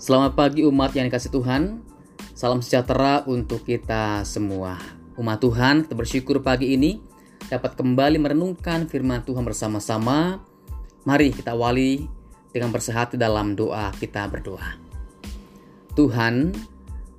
Selamat pagi umat yang dikasih Tuhan. Salam sejahtera untuk kita semua. Umat Tuhan, kita bersyukur pagi ini dapat kembali merenungkan firman Tuhan bersama-sama. Mari kita awali dengan bersehati dalam doa kita berdoa. Tuhan,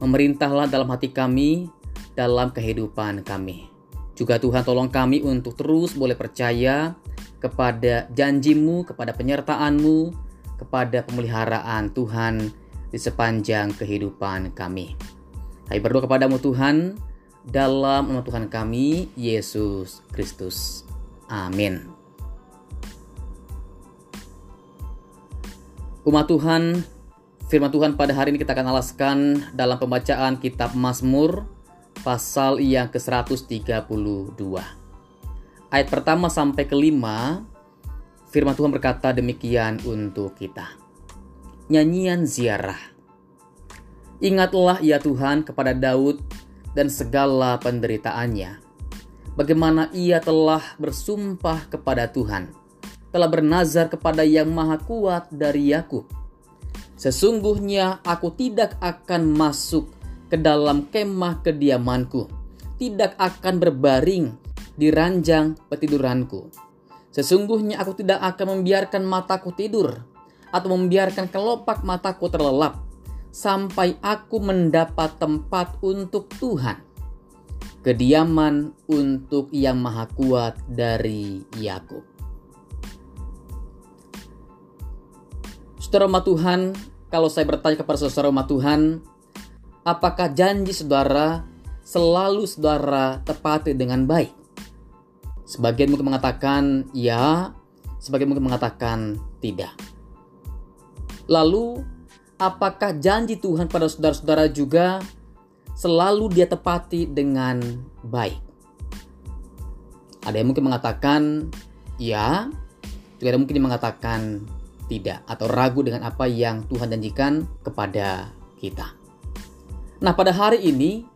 memerintahlah dalam hati kami, dalam kehidupan kami. Juga Tuhan tolong kami untuk terus boleh percaya kepada janjimu, kepada penyertaanmu, kepada pemeliharaan Tuhan di sepanjang kehidupan kami. Hai berdoa kepadamu Tuhan, dalam nama Tuhan kami, Yesus Kristus. Amin. Umat Tuhan, firman Tuhan pada hari ini kita akan alaskan dalam pembacaan kitab Mazmur pasal yang ke-132. Ayat pertama sampai kelima, firman Tuhan berkata demikian untuk kita nyanyian ziarah. Ingatlah ya Tuhan kepada Daud dan segala penderitaannya. Bagaimana ia telah bersumpah kepada Tuhan, telah bernazar kepada Yang Maha Kuat dari Yakub. Sesungguhnya aku tidak akan masuk ke dalam kemah kediamanku, tidak akan berbaring di ranjang petiduranku. Sesungguhnya aku tidak akan membiarkan mataku tidur atau membiarkan kelopak mataku terlelap sampai aku mendapat tempat untuk Tuhan. Kediaman untuk Yang Maha Kuat dari Yakub. Saudara Tuhan, kalau saya bertanya kepada saudara Tuhan, apakah janji saudara selalu saudara tepati dengan baik? Sebagian mungkin mengatakan ya, sebagian mungkin mengatakan tidak. Lalu, apakah janji Tuhan pada saudara-saudara juga selalu dia tepati dengan baik? Ada yang mungkin mengatakan ya, juga ada mungkin yang mengatakan tidak atau ragu dengan apa yang Tuhan janjikan kepada kita. Nah, pada hari ini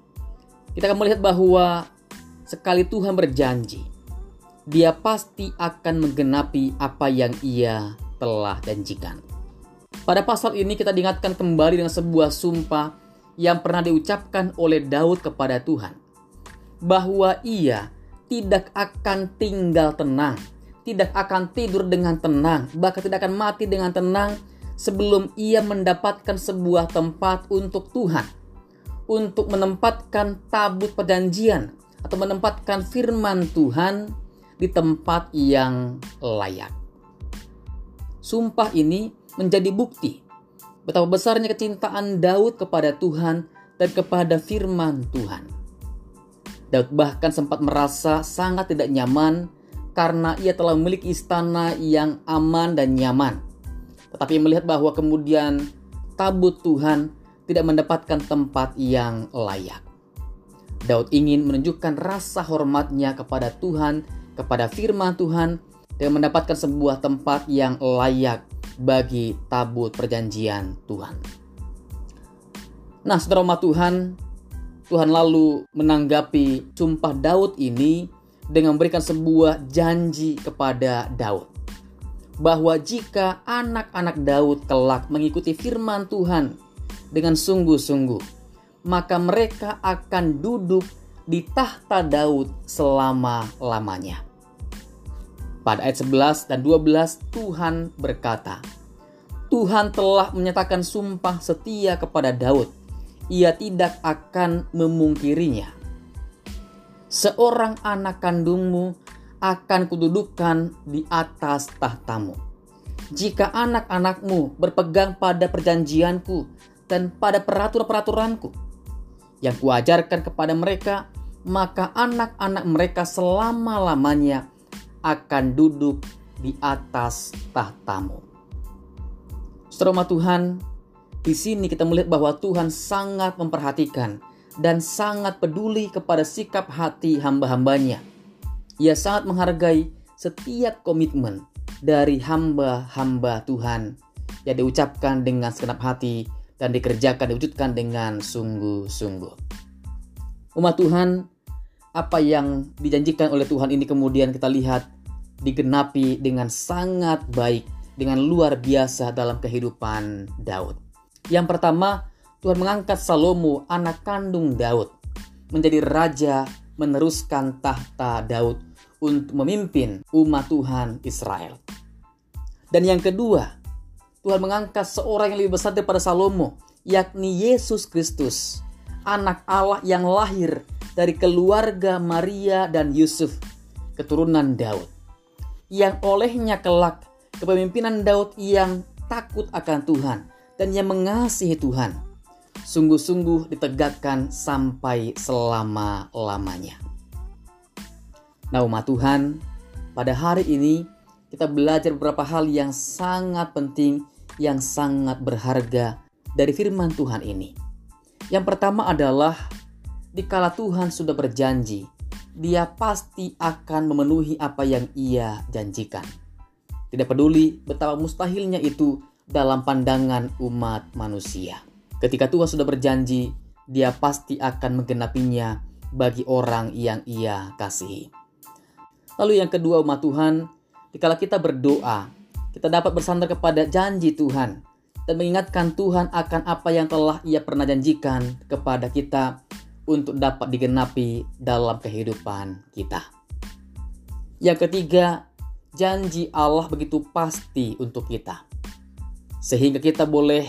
kita akan melihat bahwa sekali Tuhan berjanji, Dia pasti akan menggenapi apa yang Ia telah janjikan. Pada pasal ini kita diingatkan kembali dengan sebuah sumpah yang pernah diucapkan oleh Daud kepada Tuhan. Bahwa ia tidak akan tinggal tenang, tidak akan tidur dengan tenang, bahkan tidak akan mati dengan tenang sebelum ia mendapatkan sebuah tempat untuk Tuhan. Untuk menempatkan tabut perjanjian atau menempatkan firman Tuhan di tempat yang layak. Sumpah ini menjadi bukti betapa besarnya kecintaan Daud kepada Tuhan dan kepada firman Tuhan. Daud bahkan sempat merasa sangat tidak nyaman karena ia telah memiliki istana yang aman dan nyaman. Tetapi melihat bahwa kemudian tabut Tuhan tidak mendapatkan tempat yang layak. Daud ingin menunjukkan rasa hormatnya kepada Tuhan, kepada firman Tuhan, dan mendapatkan sebuah tempat yang layak bagi tabut perjanjian Tuhan. Nah, saudara umat Tuhan, Tuhan lalu menanggapi sumpah Daud ini dengan memberikan sebuah janji kepada Daud. Bahwa jika anak-anak Daud kelak mengikuti firman Tuhan dengan sungguh-sungguh, maka mereka akan duduk di tahta Daud selama-lamanya. Pada ayat 11 dan 12 Tuhan berkata, Tuhan telah menyatakan sumpah setia kepada Daud. Ia tidak akan memungkirinya. Seorang anak kandungmu akan kududukan di atas tahtamu. Jika anak-anakmu berpegang pada perjanjianku dan pada peraturan-peraturanku yang kuajarkan kepada mereka, maka anak-anak mereka selama-lamanya akan duduk di atas tahtamu. Saudara Tuhan, di sini kita melihat bahwa Tuhan sangat memperhatikan dan sangat peduli kepada sikap hati hamba-hambanya. Ia sangat menghargai setiap komitmen dari hamba-hamba Tuhan yang diucapkan dengan segenap hati dan dikerjakan, diwujudkan dengan sungguh-sungguh. Umat Tuhan, apa yang dijanjikan oleh Tuhan ini kemudian kita lihat digenapi dengan sangat baik, dengan luar biasa dalam kehidupan Daud. Yang pertama, Tuhan mengangkat Salomo, anak kandung Daud, menjadi raja meneruskan tahta Daud untuk memimpin umat Tuhan Israel. Dan yang kedua, Tuhan mengangkat seorang yang lebih besar daripada Salomo, yakni Yesus Kristus, anak Allah yang lahir dari keluarga Maria dan Yusuf, keturunan Daud. Yang olehnya kelak kepemimpinan Daud yang takut akan Tuhan dan yang mengasihi Tuhan sungguh-sungguh ditegakkan sampai selama-lamanya. Nah, umat Tuhan, pada hari ini kita belajar beberapa hal yang sangat penting, yang sangat berharga dari firman Tuhan ini. Yang pertama adalah dikala Tuhan sudah berjanji, Dia pasti akan memenuhi apa yang Ia janjikan. Tidak peduli betapa mustahilnya itu dalam pandangan umat manusia. Ketika Tuhan sudah berjanji, Dia pasti akan menggenapinya bagi orang yang Ia kasihi. Lalu yang kedua umat Tuhan, dikala kita berdoa, kita dapat bersandar kepada janji Tuhan dan mengingatkan Tuhan akan apa yang telah Ia pernah janjikan kepada kita untuk dapat digenapi dalam kehidupan kita. Yang ketiga, janji Allah begitu pasti untuk kita. Sehingga kita boleh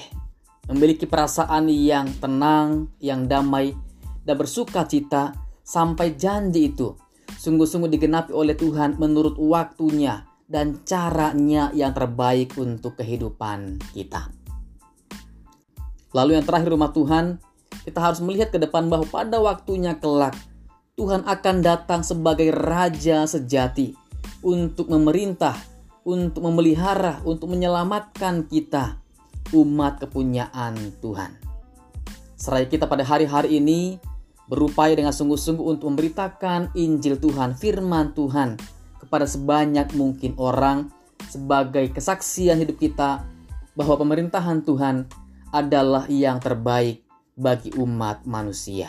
memiliki perasaan yang tenang, yang damai, dan bersuka cita sampai janji itu sungguh-sungguh digenapi oleh Tuhan menurut waktunya dan caranya yang terbaik untuk kehidupan kita. Lalu yang terakhir rumah Tuhan, kita harus melihat ke depan bahwa pada waktunya kelak Tuhan akan datang sebagai raja sejati untuk memerintah, untuk memelihara, untuk menyelamatkan kita umat kepunyaan Tuhan. Seraya kita pada hari-hari ini berupaya dengan sungguh-sungguh untuk memberitakan Injil Tuhan, firman Tuhan kepada sebanyak mungkin orang sebagai kesaksian hidup kita bahwa pemerintahan Tuhan adalah yang terbaik bagi umat manusia.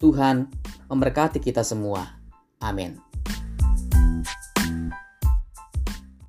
Tuhan memberkati kita semua. Amin.